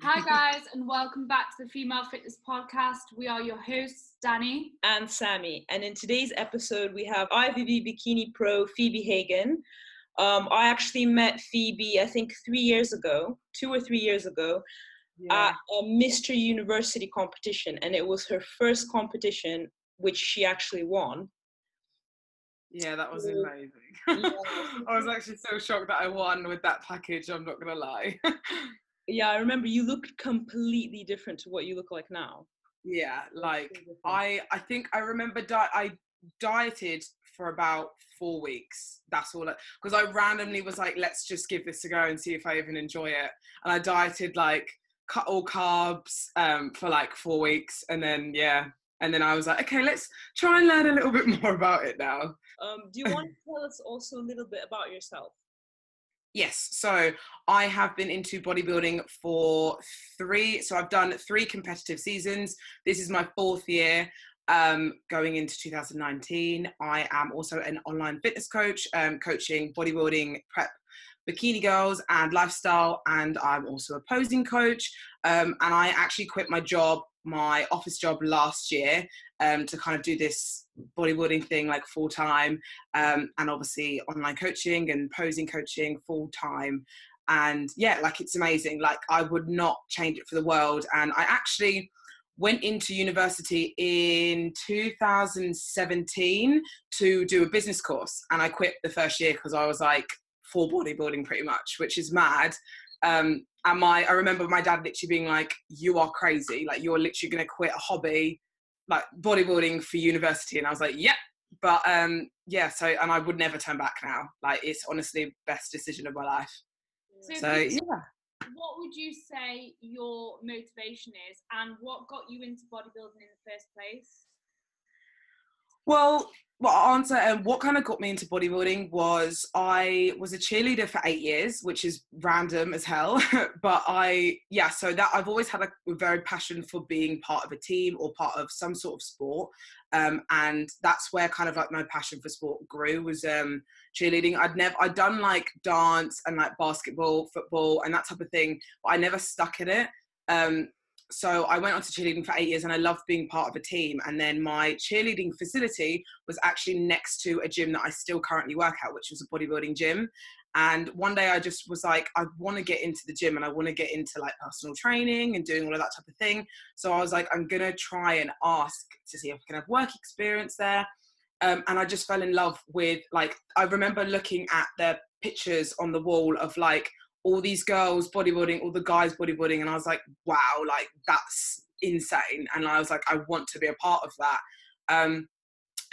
Hi, guys, and welcome back to the Female Fitness Podcast. We are your hosts, Danny and Sammy. And in today's episode, we have IFBB Bikini Pro Phoebe Hagan. Um, I actually met Phoebe, I think, three years ago, two or three years ago, yeah. at a Mr. University competition, and it was her first competition, which she actually won. Yeah, that was amazing. Yeah. I was actually so shocked that I won with that package. I'm not gonna lie. yeah, I remember you looked completely different to what you look like now. Yeah, like I, I think I remember di- I dieted for about four weeks. That's all. Because I randomly was like, let's just give this a go and see if I even enjoy it. And I dieted like cut all carbs um, for like four weeks, and then yeah, and then I was like, okay, let's try and learn a little bit more about it now. Um, do you want to tell us also a little bit about yourself? Yes, so I have been into bodybuilding for three. So I've done three competitive seasons. This is my fourth year. Um, going into 2019, I am also an online fitness coach, um, coaching bodybuilding prep bikini girls and lifestyle, and I'm also a posing coach. Um, and I actually quit my job, my office job last year, um, to kind of do this bodybuilding thing like full time, um, and obviously online coaching and posing coaching full time. And yeah, like it's amazing. Like I would not change it for the world. And I actually went into university in 2017 to do a business course and i quit the first year because i was like for bodybuilding pretty much which is mad. Um, and my i remember my dad literally being like you are crazy. Like you're literally going to quit a hobby like bodybuilding for university. And i was like yep. But um yeah so and i would never turn back now. Like it's honestly the best decision of my life. So, so yeah. what would you say your motivation is and what got you into bodybuilding in the first place? Well well, I'll answer. And um, what kind of got me into bodybuilding was I was a cheerleader for eight years, which is random as hell. but I, yeah, so that I've always had a, a, very passion for being part of a team or part of some sort of sport. Um, and that's where kind of like my passion for sport grew was um, cheerleading. I'd never, I'd done like dance and like basketball, football, and that type of thing, but I never stuck in it. Um, so I went on to cheerleading for eight years and I loved being part of a team. And then my cheerleading facility was actually next to a gym that I still currently work at, which was a bodybuilding gym. And one day I just was like, I want to get into the gym and I want to get into like personal training and doing all of that type of thing. So I was like, I'm going to try and ask to see if I can have work experience there. Um, and I just fell in love with like, I remember looking at the pictures on the wall of like all these girls bodybuilding, all the guys bodybuilding, and I was like, wow, like that's insane. And I was like, I want to be a part of that. Um,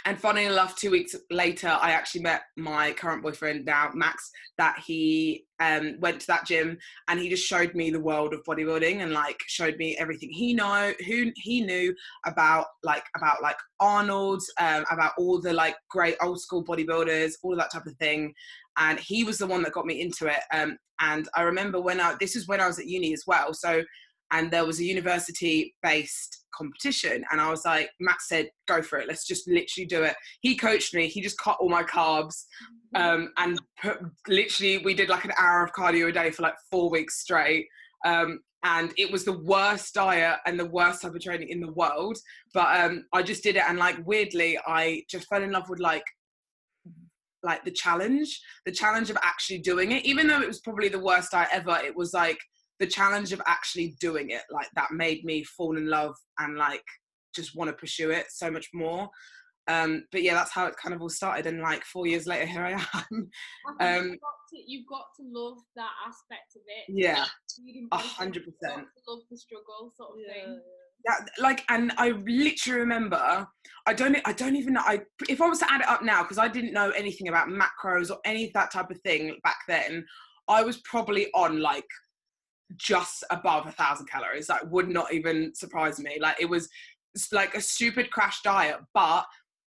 and funny enough, two weeks later, I actually met my current boyfriend now, Max, that he um, went to that gym and he just showed me the world of bodybuilding and like showed me everything he know who he knew about like about like Arnold, um, about all the like great old school bodybuilders, all of that type of thing. And he was the one that got me into it. Um, and I remember when I this is when I was at uni as well. So and there was a university based competition and i was like max said go for it let's just literally do it he coached me he just cut all my carbs um, and put, literally we did like an hour of cardio a day for like four weeks straight um, and it was the worst diet and the worst type of training in the world but um, i just did it and like weirdly i just fell in love with like like the challenge the challenge of actually doing it even though it was probably the worst diet ever it was like the challenge of actually doing it like that made me fall in love and like just want to pursue it so much more. Um but yeah that's how it kind of all started and like four years later here i am. Um you've got, to, you've got to love that aspect of it yeah a hundred percent. love the struggle sort of yeah. thing yeah, like and i literally remember i don't i don't even know i if i was to add it up now because i didn't know anything about macros or any of that type of thing back then i was probably on like just above a thousand calories. That would not even surprise me. Like it was like a stupid crash diet, but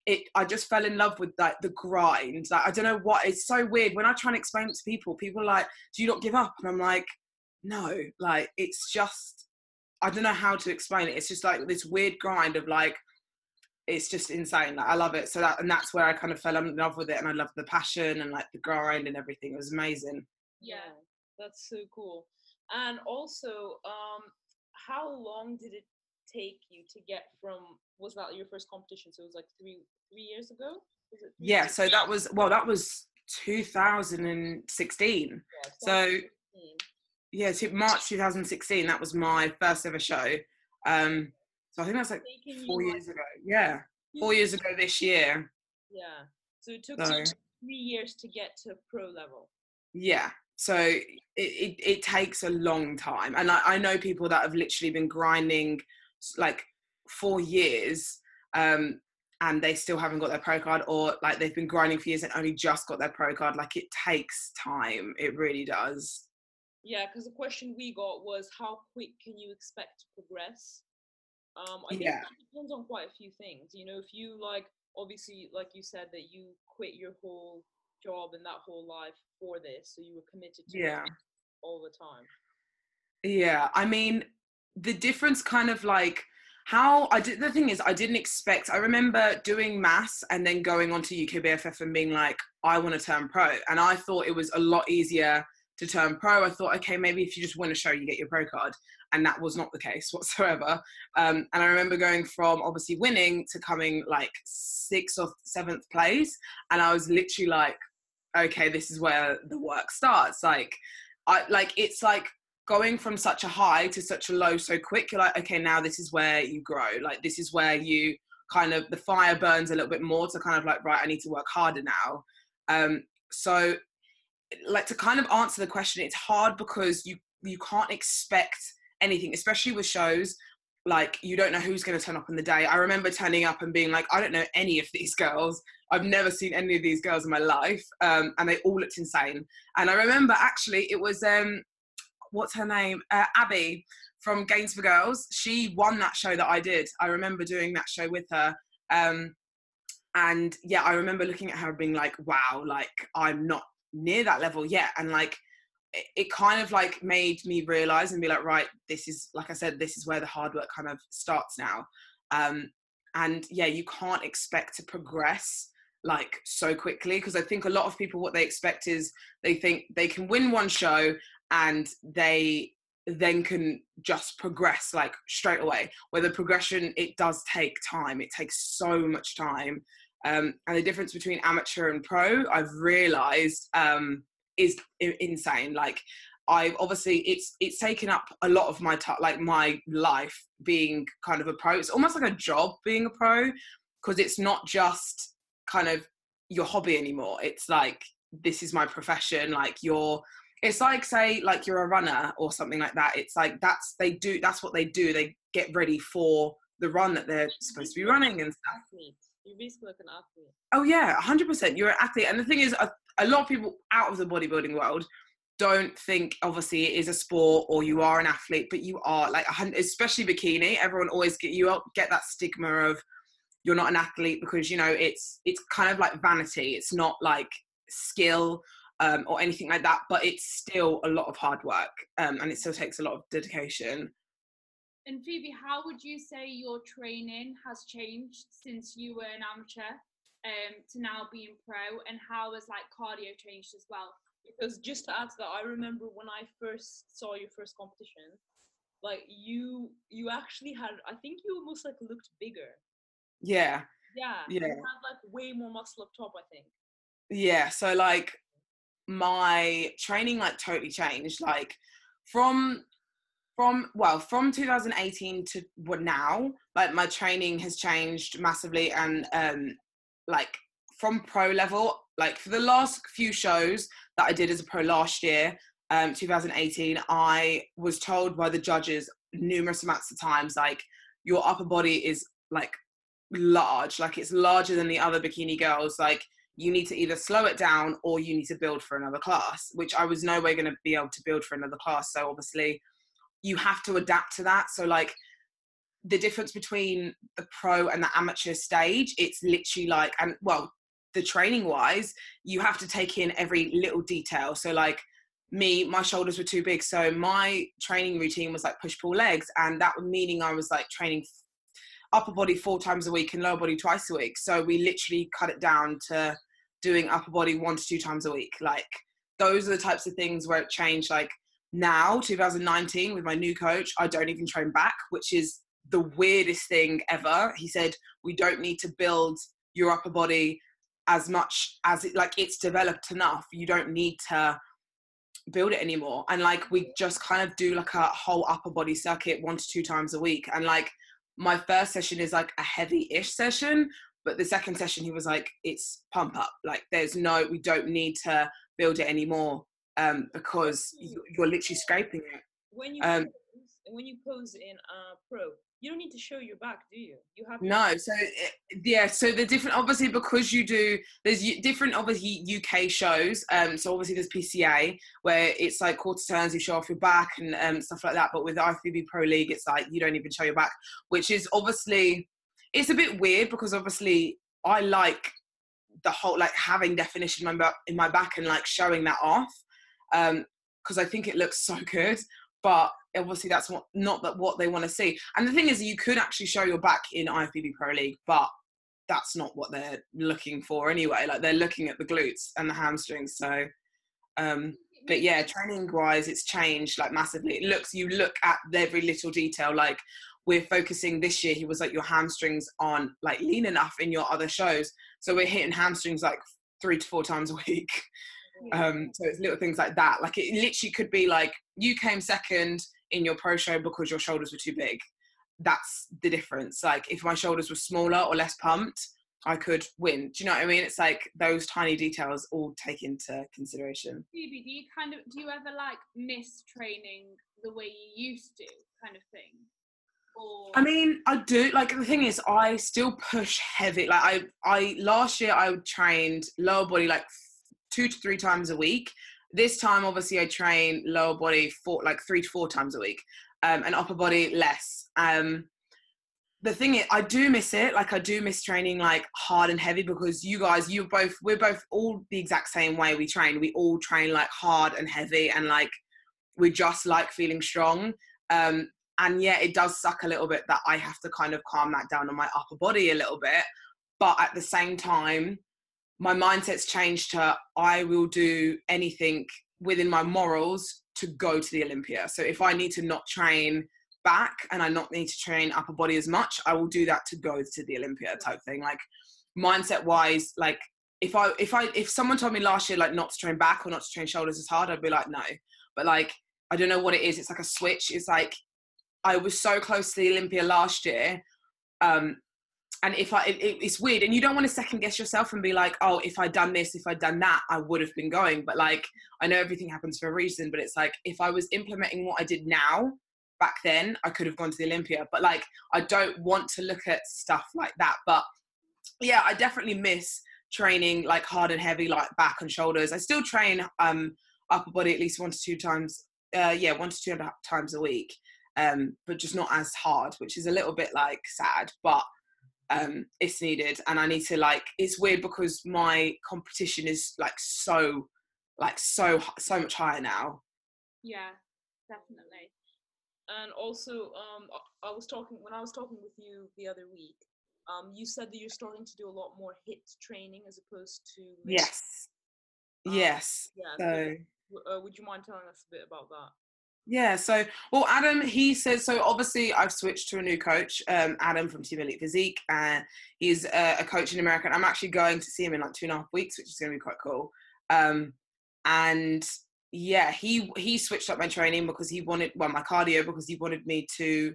it I just fell in love with like the grind. Like I don't know what it's so weird when I try and explain it to people. People are like, "Do you not give up?" And I'm like, "No." Like it's just I don't know how to explain it. It's just like this weird grind of like it's just insane. Like I love it. So that and that's where I kind of fell in love with it, and I love the passion and like the grind and everything. It was amazing. Yeah, that's so cool. And also, um, how long did it take you to get from? Was that your first competition? So it was like three three years ago. Was it? three Yeah, years so that was well, that was 2016. ago? so- 2016. Yeah, March 2016. That was my first ever show. Um, so I think that's like four years ago. Yeah, four years ago this year. Yeah. So it took So three years to get to pro level. yeah, so it, it it takes a long time, and I, I know people that have literally been grinding like four years. Um, and they still haven't got their pro card, or like they've been grinding for years and only just got their pro card. Like it takes time. It really does. Yeah, because the question we got was how quick can you expect to progress? Um, I think Yeah. that depends on quite a few things. You know, if you like, obviously, like you said, that you quit your whole job and that whole life for this, so you were committed to Yeah. it all the time. Yeah, I mean, the difference kind of like how I did the thing is I didn't expect I remember doing mass and then going on to UKBFF and being like, I want to turn pro. And I thought it was a lot easier to turn pro. I thought, okay, maybe if you just win a show, you get your pro card. And that was not the case whatsoever. Um, and I remember going from obviously winning to coming like sixth or seventh place. And I was literally like, okay, this is where the work starts. Like, I like it's like going from such a high to such a low so quick you're like okay now this is where you grow like this is where you kind of the fire burns a little bit more to kind of like right i need to work harder now um so like to kind of answer the question it's hard because you you can't expect anything especially with shows like you don't know who's going to turn up on the day i remember turning up and being like i don't know any of these girls i've never seen any of these girls in my life um, and they all looked insane and i remember actually it was um what's her name? Uh, Abby from Games for Girls. She won that show that I did. I remember doing that show with her. Um, and yeah, I remember looking at her and being like, wow, like I'm not near that level yet. And like, it, kind of like made me realize and be like, right, this is, like I said, this is where the hard work kind of starts now. Um, and yeah, you can't expect to progress like so quickly because I think a lot of people, what they expect is they think they can win one show and they then can just progress like straight away where the progression it does take time it takes so much time um, and the difference between amateur and pro i've realized um, is insane. Like i've obviously it's it's taken up a lot of my time like my life being kind of a pro. It's almost like a job being a pro because it's not just kind of your hobby anymore. It's like this is my profession. Like you're it's like say like you're a runner or something like that. It's like that's they do that's what they do. They get ready for the run that they're supposed to be running and stuff You're basically like an athlete. oh yeah 100% you're an athlete and the thing is a, a lot of people out of the bodybuilding world don't think obviously it is a sport or you are an athlete but you are like especially bikini everyone always get you get that stigma of you're not an athlete because you know it's it's kind of like vanity it's not like skill um, or anything like that but it's still a lot of hard work um, and it still takes a lot of dedication And Phoebe, how would you say your training has changed since you were an amateur um, to now being pro? And how has like cardio changed as well? Because just to add to that, I remember when I first saw your first competition, like you you actually had I think you almost like looked bigger. yeah Yeah. Yeah. You had like way more muscle up top, I think. yeah so like my training like totally changed like from from well from 2018 to now like my training has changed massively and um like from pro level like for the last few shows that i did as a pro last year um 2018 i was told by the judges numerous amounts of times like your upper body is like large like it's larger than the other bikini girls like you need to either slow it down or you need to build for another class which i was no way going to be able to build for another class so obviously you have to adapt to that. So like the difference between the pro and the amateur stage it's literally like and well the training wise you have to take in every little detail. So like me my shoulders were too big so my training routine was like push pull legs and that meaning i was like training upper body four times a week and lower body twice a week. So we literally cut it down to doing upper body one to two times a week. Like those are the types of things where it changed like now 2019 with my new coach i don't even train back which is the weirdest thing ever. He said we don't need to build your upper body as much as it like it's developed enough. You don't need to build it anymore. And like we just kind of do like a whole upper body circuit one to two times a week. And like my first session is like a heavy-ish session but the second session he was like it's pump up. Like there's no we don't need to build it anymore um because you're literally scraping it when you Um, pose, when you pose in uh, pro, you don't need to show your back, do you? You have No, so it, yeah, so the different obviously because you do there's different obviously UK shows. Um, so obviously there's PCA where it's like quarter turns, you show off your back and um, stuff like that. But with IFBB Pro League, it's like you don't even show your back, which is obviously it's a bit weird because obviously I like the whole like having definition in my back, in my back and like showing that off um because I think it looks so good. But obviously that's what not that what they want to see. And the thing is, you could actually show your back in IFBB Pro League, but that's not what they're looking for anyway. Like they're looking at the glutes and the hamstrings. So, um, but yeah, training wise, it's changed like massively. It looks you look at every little detail. Like we're focusing this year, he was like your hamstrings aren't like lean enough in your other shows, so we're hitting hamstrings like three to four times a week. Um, so it's little things like that. Like it literally could be like you came second in your pro show because your shoulders were too big. That's the difference. Like if my shoulders were smaller or less pumped, I could win. Do you know what I mean? It's like those tiny details all take into consideration. Phoebe, do you kind of do you ever like miss training the way you used to, kind of thing? Or I mean, I do. Like the thing is, I still push heavy. Like I, I last year I trained lower body like two to three times a week. This time, obviously, I train lower body four, like three to four times a week, um, and upper body less. Um, the thing is, I do miss it. Like I do miss training like hard and heavy because you guys, you both, we're both all the exact same way we train. We all train like hard and heavy, and like we just like feeling strong. Um, and yeah, it does suck a little bit that I have to kind of calm that down on my upper body a little bit. But at the same time, my mindset's changed to I will do anything within my morals to go to the Olympia. So if I need to not train back and I not need to train upper body as much, I will do that to go to the Olympia type thing. Like mindset wise, like if I if I if someone told me last year like not to train back or not to train shoulders as hard, I'd be like no. But like I don't know what it is. It's like a switch. It's like I was so close to the Olympia last year. Um, and if I, it, it's weird, and you don't want to second guess yourself and be like, oh, if I'd done this, if I'd done that, I would have been going. But like, I know everything happens for a reason, but it's like, if I was implementing what I did now back then, I could have gone to the Olympia. But like, I don't want to look at stuff like that. But yeah, I definitely miss training like hard and heavy, like back and shoulders. I still train um, upper body at least one to two times, uh, yeah, one to two and a half times a week um, but just not as hard, which is a little bit like sad, but um, it's needed. And I need to like, it's weird because my competition is like so, like so, so much higher now. yeah, definitely. And also, um, I was talking when I was talking with you the other week. Um, you said that you're starting to do a lot more HIIT training as opposed to. Yes. Um, Yes. Yeah. So, uh, would you mind telling us a bit about that? Yeah. So, well, Adam, he says, so obviously I've switched to a new coach, um, Adam from Team Elite Physique, and he's a, a coach in America. And I'm actually going to see him in like two and a half weeks, which is going to be quite cool. Um, and yeah, he he switched up my training because he wanted well my cardio because he wanted me to.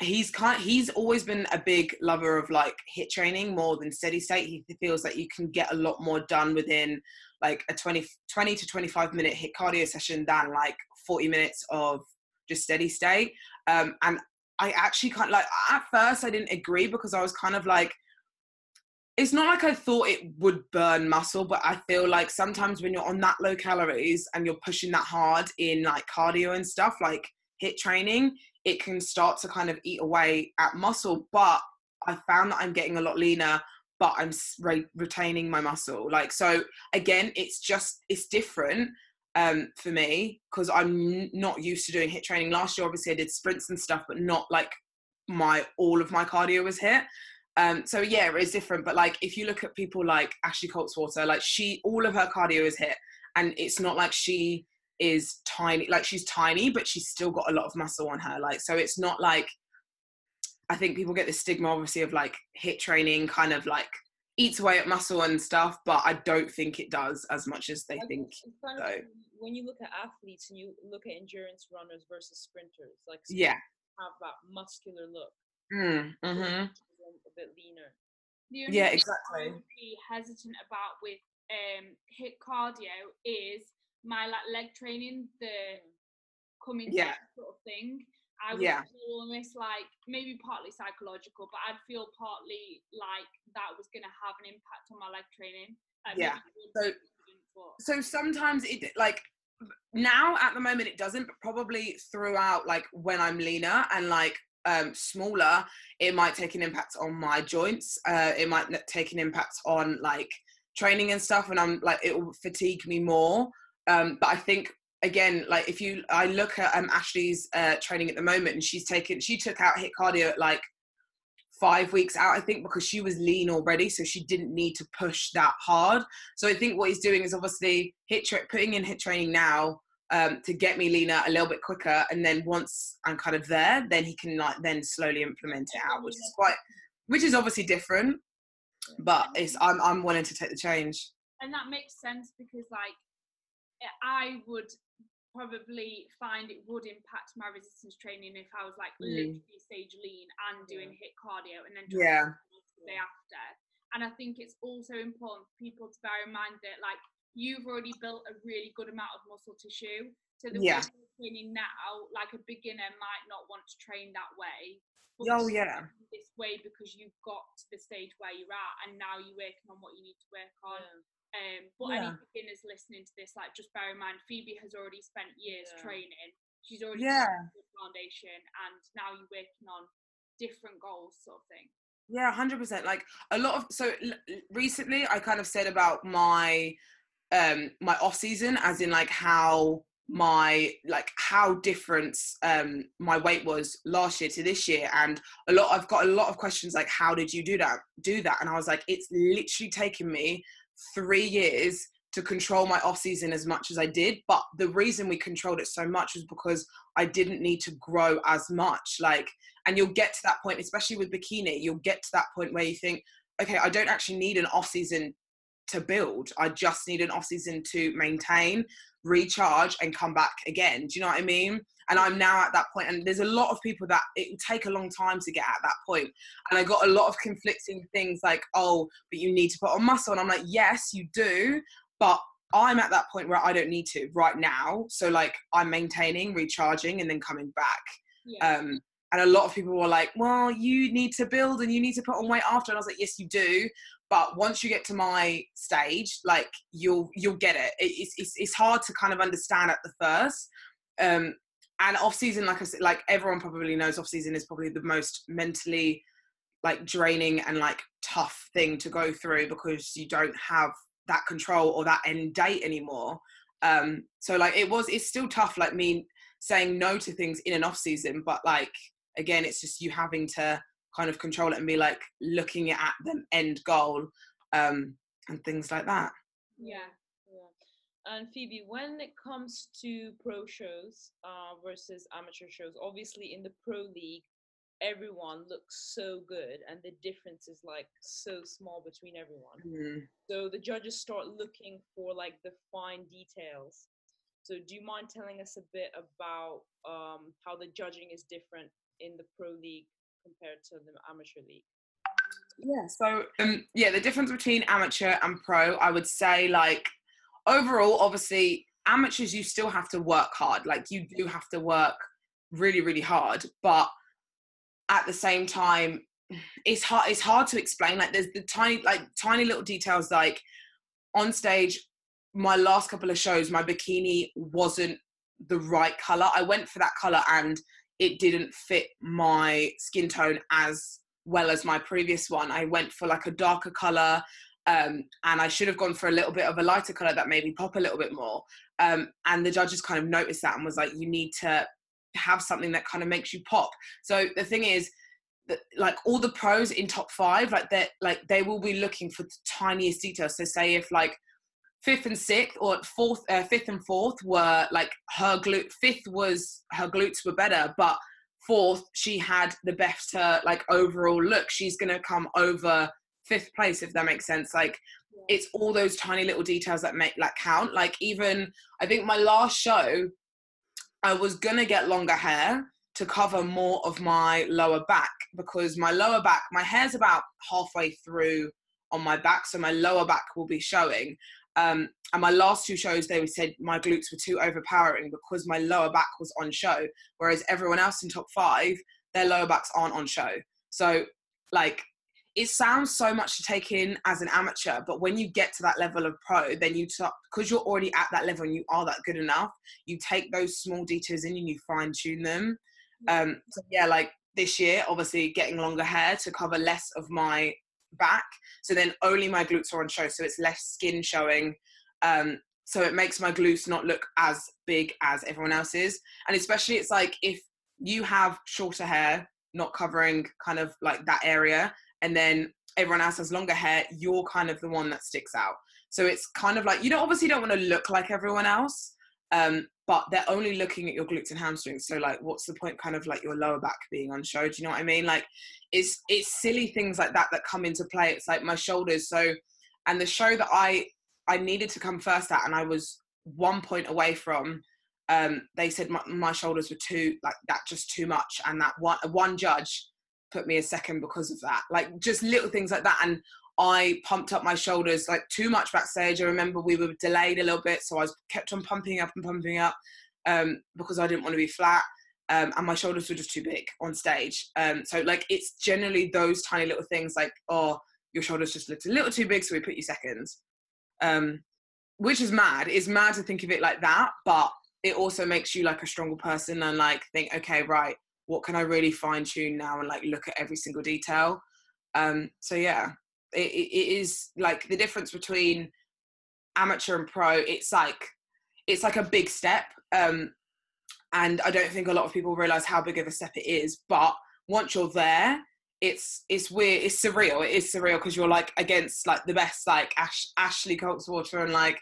He's kind. He's always been a big lover of like HIIT training more than steady state. He feels that you can get a lot more done within like a 20, 20 to 25 minute HIIT cardio session than like 40 minutes of just steady state. Um, and I actually can't like at first I didn't agree because I was kind of like it's not like I thought it would burn muscle, but I feel like sometimes when you're on that low calories and you're pushing that hard in like cardio and stuff, like HIIT training, it can start to kind of eat away at muscle. But I found that I'm getting a lot leaner, but I'm re- retaining my muscle. Like, so again, it's just, it's different um, for me because I'm not used to doing HIIT training. Last year, obviously, I did sprints and stuff, but not like my all of my cardio was HIIT. Um, so yeah, it's different. But like, if you look at people like Ashley Kaltwasser, like she, all of her cardio is HIIT, and it's not like she is tiny like she's tiny but she's still got a lot of muscle on her like so it's not like i think people get the stigma obviously of like hit training kind of like eats away at muscle and stuff but i don't think it does as much as they think kind of, when you look at athletes and you look at endurance runners versus sprinters like yeah have that muscular look mm, mm-hmm. a bit leaner yeah exactly be hesitant about with um HIIT cardio is my like leg training, the coming yeah. sort of thing. I would yeah. feel almost like maybe partly psychological, but I'd feel partly like that was going to have an impact on my leg training. Like yeah. So, so sometimes it like now at the moment it doesn't, but probably throughout like when I'm leaner and like um smaller, it might take an impact on my joints. Uh, it might take an impact on like training and stuff, and I'm like it will fatigue me more. Um, but I think again, like if you, I look at um, Ashley's uh, training at the moment, and she's taken, she took out HIIT cardio at like five weeks out, I think, because she was lean already, so she didn't need to push that hard. So I think what he's doing is obviously HIIT tra- putting in HIIT training now um, to get me leaner a little bit quicker, and then once I'm kind of there, then he can like then slowly implement it out, which is quite, which is obviously different, but it's I'm I'm willing to take the change. And that makes sense because like I would probably find it would impact my resistance training if I was like mm. literally stage lean and doing HIIT cardio and then yeah the day after. And I think it's also important for people to bear in mind that like you've already built a really good amount of muscle tissue. So the yeah. way you're training now, like a beginner might not want to train that way. oh yeah. This way because you've got to the stage where you're at and now you're working on what you need to work on. Yeah um, but yeah. any beginners listening to this, like, just bear in mind, Phoebe has already spent years yeah. training. She's already yeah. foundation, and now you're working on different goals, sort of thing. Yeah, hundred percent. Like a lot of so l- recently, I kind of said about my um my off season, as in like how my like how different um my weight was last year to this year and a lot i've got a lot of questions like how did you do that do that and i was like it's literally taken me three years to control my off season as much as I did. But the reason we controlled it so much was because I didn't need to grow as much. Like, and you'll get to that point, especially with bikini, you'll get to that point where you think, okay, I don't actually need an off season to build. I just need an off season to maintain, recharge, and come back again. Do you know what I mean? And I'm now at that point, and there's a lot of people that it will take a long time to get at that point. And I got a lot of conflicting things like, oh, but you need to put on muscle, and I'm like, yes, you do, but I'm at that point where I don't need to right now. So like I'm maintaining, recharging, and then coming back. Yeah. Um, and a lot of people were like, well, you need to build and you need to put on weight after. And I was like, yes, you do. But once you get to my stage, like you'll you'll get it. It's it's, it's hard to kind of understand at the first. Um, and off season, like I said, like everyone probably knows, off season is probably the most mentally like draining and like tough thing to go through because you don't have that control or that end date anymore. Um, so like it was, it's still tough. Like me saying no to things in an off season, but like again, it's just you having to kind of control it and be like looking at the end goal um, and things like that. Yeah. And Phoebe, when it comes to pro shows uh, versus amateur shows, obviously in the pro league, everyone looks so good, and the difference is like so small between everyone. Mm. So the judges start looking for like the fine details. So do you mind telling us a bit about um, how the judging is different in the pro league compared to the amateur league? Yeah. So um, yeah, the difference between amateur and pro, I would say like overall, obviously, amateurs, you still have to work hard. Like, you do have to work really, really hard. But at the same time, it's hard it's hard to explain like there's the tiny like tiny little details like on stage my last couple of shows my bikini wasn't the right color i went for that color and it didn't fit my skin tone as well as my previous one i went for like a darker color um, and I should have gone for a little bit of a lighter color that maybe pop a little bit more. Um, and the judges kind of noticed that and was like, you need to have something that kind of makes you pop. So the thing is, that, like all the pros in top five, like they like they will be looking for the tiniest details. So say if like fifth and sixth or fourth uh, fifth and fourth were like her glute fifth was her glutes were better but fourth she had the better like overall look she's gonna come over fifth place if that makes sense like yeah. it's all those tiny little details that make like count like even i think my last show i was gonna get longer hair to cover more of my lower back because my lower back my hair's about halfway through on my back so my lower back will be showing um, and my last two shows, they said my glutes were too overpowering because my lower back was on show, whereas everyone else in top five, their lower backs aren't on show. So, like, it sounds so much to take in as an amateur, but when you get to that level of pro, then you talk because you're already at that level and you are that good enough. You take those small details in and you fine tune them. Um, so yeah, like this year, obviously getting longer hair to cover less of my back. So then only my glutes are on show. So it's less skin showing. Um, so it makes my glutes not look as big as everyone else's. And especially it's like if you have shorter hair, not covering kind of like that area, and then everyone else has longer hair, you're kind of the one that sticks out. So it's kind of like you don't obviously don't want to look like everyone else, um, but they're only looking at your glutes and hamstrings. So like, what's the point? Kind of like your lower back being on show. Do you know what I mean? Like, it's it's silly things like that that come into play. It's like my shoulders. So, and the show that I I needed to come first at, and I was one point away from. Um, they said my, my shoulders were too like that, just too much, and that one one judge put me a second because of that. Like just little things like that, and I pumped up my shoulders like too much backstage. I remember we were delayed a little bit, so I was kept on pumping up and pumping up um, because I didn't want to be flat. Um, and my shoulders were just too big on stage. Um, so like it's generally those tiny little things like, oh, your shoulders just looked a little too big, so we put you seconds. Um, which is mad. It's mad to think of it like that, but it also makes you like a stronger person and like think, okay, right, what can I really fine tune now and like look at every single detail. Um, so yeah, it, it is like the difference between amateur and pro it's like it's like a big step um and i don't think a lot of people realize how big of a step it is but once you're there it's it's weird it's surreal it is surreal because you're like against like the best like Ash, ashley Kaltwasser and like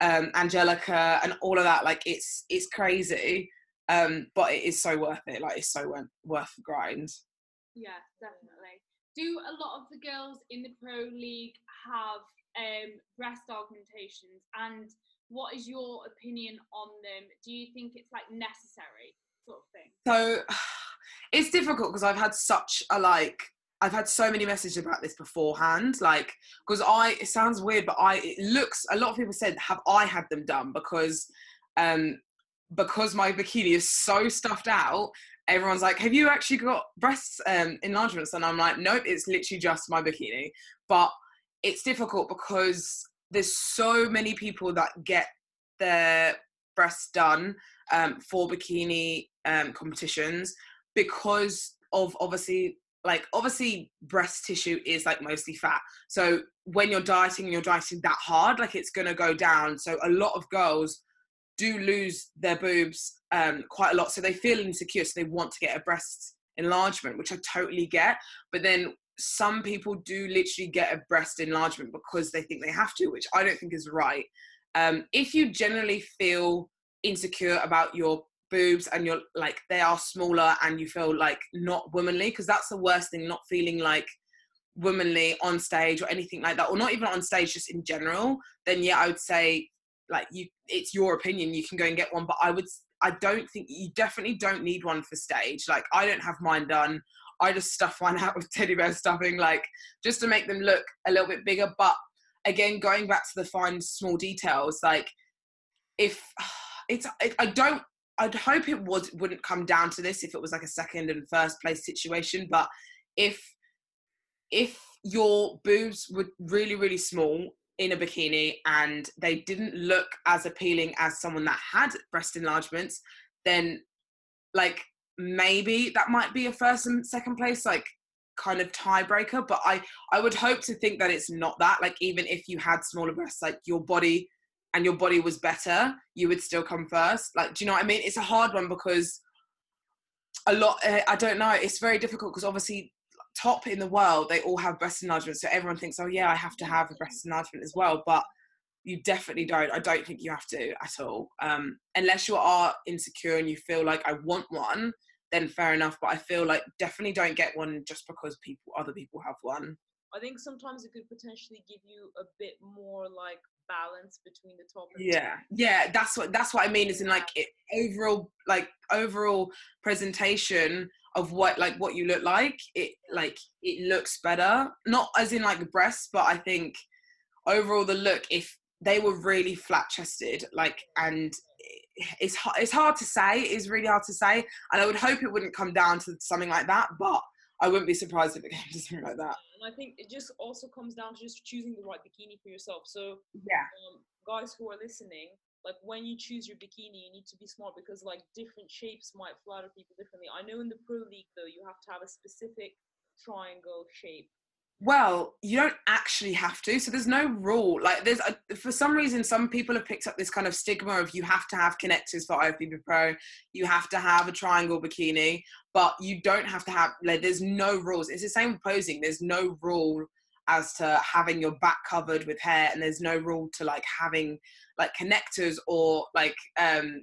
um angelica and all of that like it's it's crazy um but it is so worth it like it's so worth, worth the grind. Yeah definitely. Do a lot of the girls in the pro league have um, breast augmentations? And what is your opinion on them? Do you think it's like necessary sort of thing? So it's difficult because i've had such a like I've had so many messages about this beforehand, like because I it sounds weird, but I it looks a lot of people said have I had them done because um because my bikini is so stuffed out everyone's like, "Have you actually got breast um, enlargements?" And I'm like, "Nope, it's literally just my bikini." But it's difficult because there's so many people that get their breasts done um, for bikini um, competitions because of obviously like obviously breast tissue is like mostly fat so when you're dieting and you're dieting that hard like it's going to go down so a lot of girls do lose their boobs um, quite a lot. So they feel insecure. So they want to get a breast enlargement, which I totally get. But then some people do literally get a breast enlargement because they think they have to, which I don't think is right. Um, if you generally feel insecure about your boobs and you're like they are smaller and you feel like not womanly, because that's the worst thing, not feeling like womanly on stage or anything like that, or not even on stage, just in general, then yeah, I would say like you it's your opinion you can go and get one but i would i don't think you definitely don't need one for stage. Like i don't have mine done. I just stuff one out with teddy bear stuffing like just to make them look a little bit bigger. But again going back to the fine small details like if it's i don't i'd hope it was wouldn't come down to this if it was like a second and first place situation but if if your boobs were really really small in a bikini and they didn't look as appealing as someone that had breast enlargements, then like maybe that might be a first and second place like kind of tiebreaker. But I I would hope to think that it's not that. Like even if you had smaller breasts, like your body and your body was better, you would still come first. Like, do you know what I mean? It's a hard one because a lot. Eh, I don't know. It's very difficult because obviously top in the world, they all have breast enlargement. So everyone thinks, oh yeah, I have to have a breast enlargement as well. But you definitely don't. I don't think you have to at all. Um, unless you are insecure and you feel like I want one, then fair enough. But I feel like definitely don't get one just because people other people have one. I think sometimes it could potentially give you a bit more like balance between the top. yeah, yeah, that's what that's what I mean. Is in like it, overall like overall presentation of what like what you look like. It like it looks better, not as in like breasts, but I think overall the look if they were really flat chested like and it's it's hard to say it's really hard to say and i would hope it wouldn't come down to something like that but i wouldn't be surprised if it came to something like that. And i think it just also comes down to just choosing the right bikini for yourself. So yeah. um, guys who are listening like when you choose your bikini you need to be smart because like different shapes might flatter people differently. I know in the pro league though you have to have a specific triangle shape well, you don't actually have to. So there's no rule. Like there's a, for some reason some people have picked up this kind of stigma of you have to have connectors for IFBB Pro, you have to have a triangle bikini, but you don't have to have like there's no rules. It's the same with posing. There's no rule as to having your back covered with hair and there's no rule to like having like connectors or like um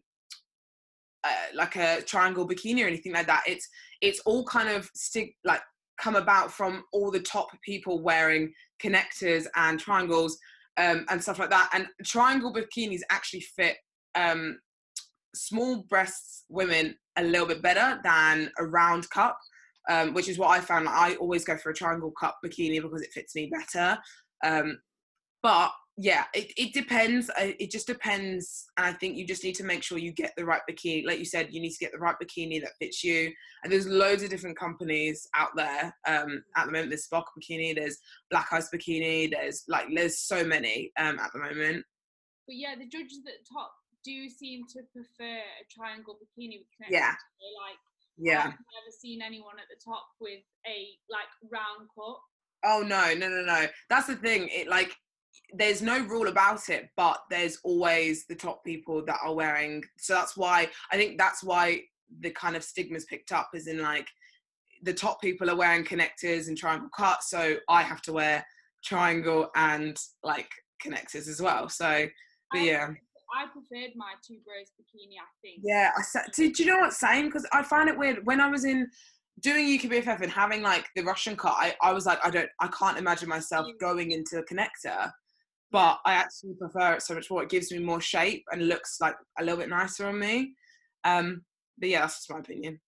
uh, like a triangle bikini or anything like that. It's it's all kind of stig like come about from all the top people wearing connectors and triangles um, and stuff like that. And triangle bikinis actually fit um, small breasts women a little bit better than a round cup, um, which is what I found. I always go for a triangle cup bikini because it fits me better. Um, but yeah, it, it depends. It just depends. And I think you just need to make sure you get the right bikini. Like you said, you need to get the right bikini that fits you. And there's loads of different companies out there. Um, at the moment, there's Spock Bikini, there's Black Ice Bikini, there's like, there's so many um, at the moment. But yeah, the judges at the top do seem to prefer a triangle bikini Yeah. Like, yeah. I've never seen anyone at the top with a like round cut. Oh no, no, no, no. That's the thing. It like there's no rule about it, but there's always the top people that are wearing. So that's why I think that's why the kind of stigmas picked up, is in like the top people are wearing connectors and triangle cuts, so I have to wear triangle and like connectors as well. So, but I, yeah. I preferred my two bros bikini. I think. Yeah, I said. Do, do you know what? Same because I find it weird when I was in doing UKBFF and having like the Russian cut. I, I was like, I don't, I can't imagine myself going into a connector but I actually prefer it so much more. It gives me more shape and looks like a little bit nicer on me. Um, but yeah, that's just my opinion.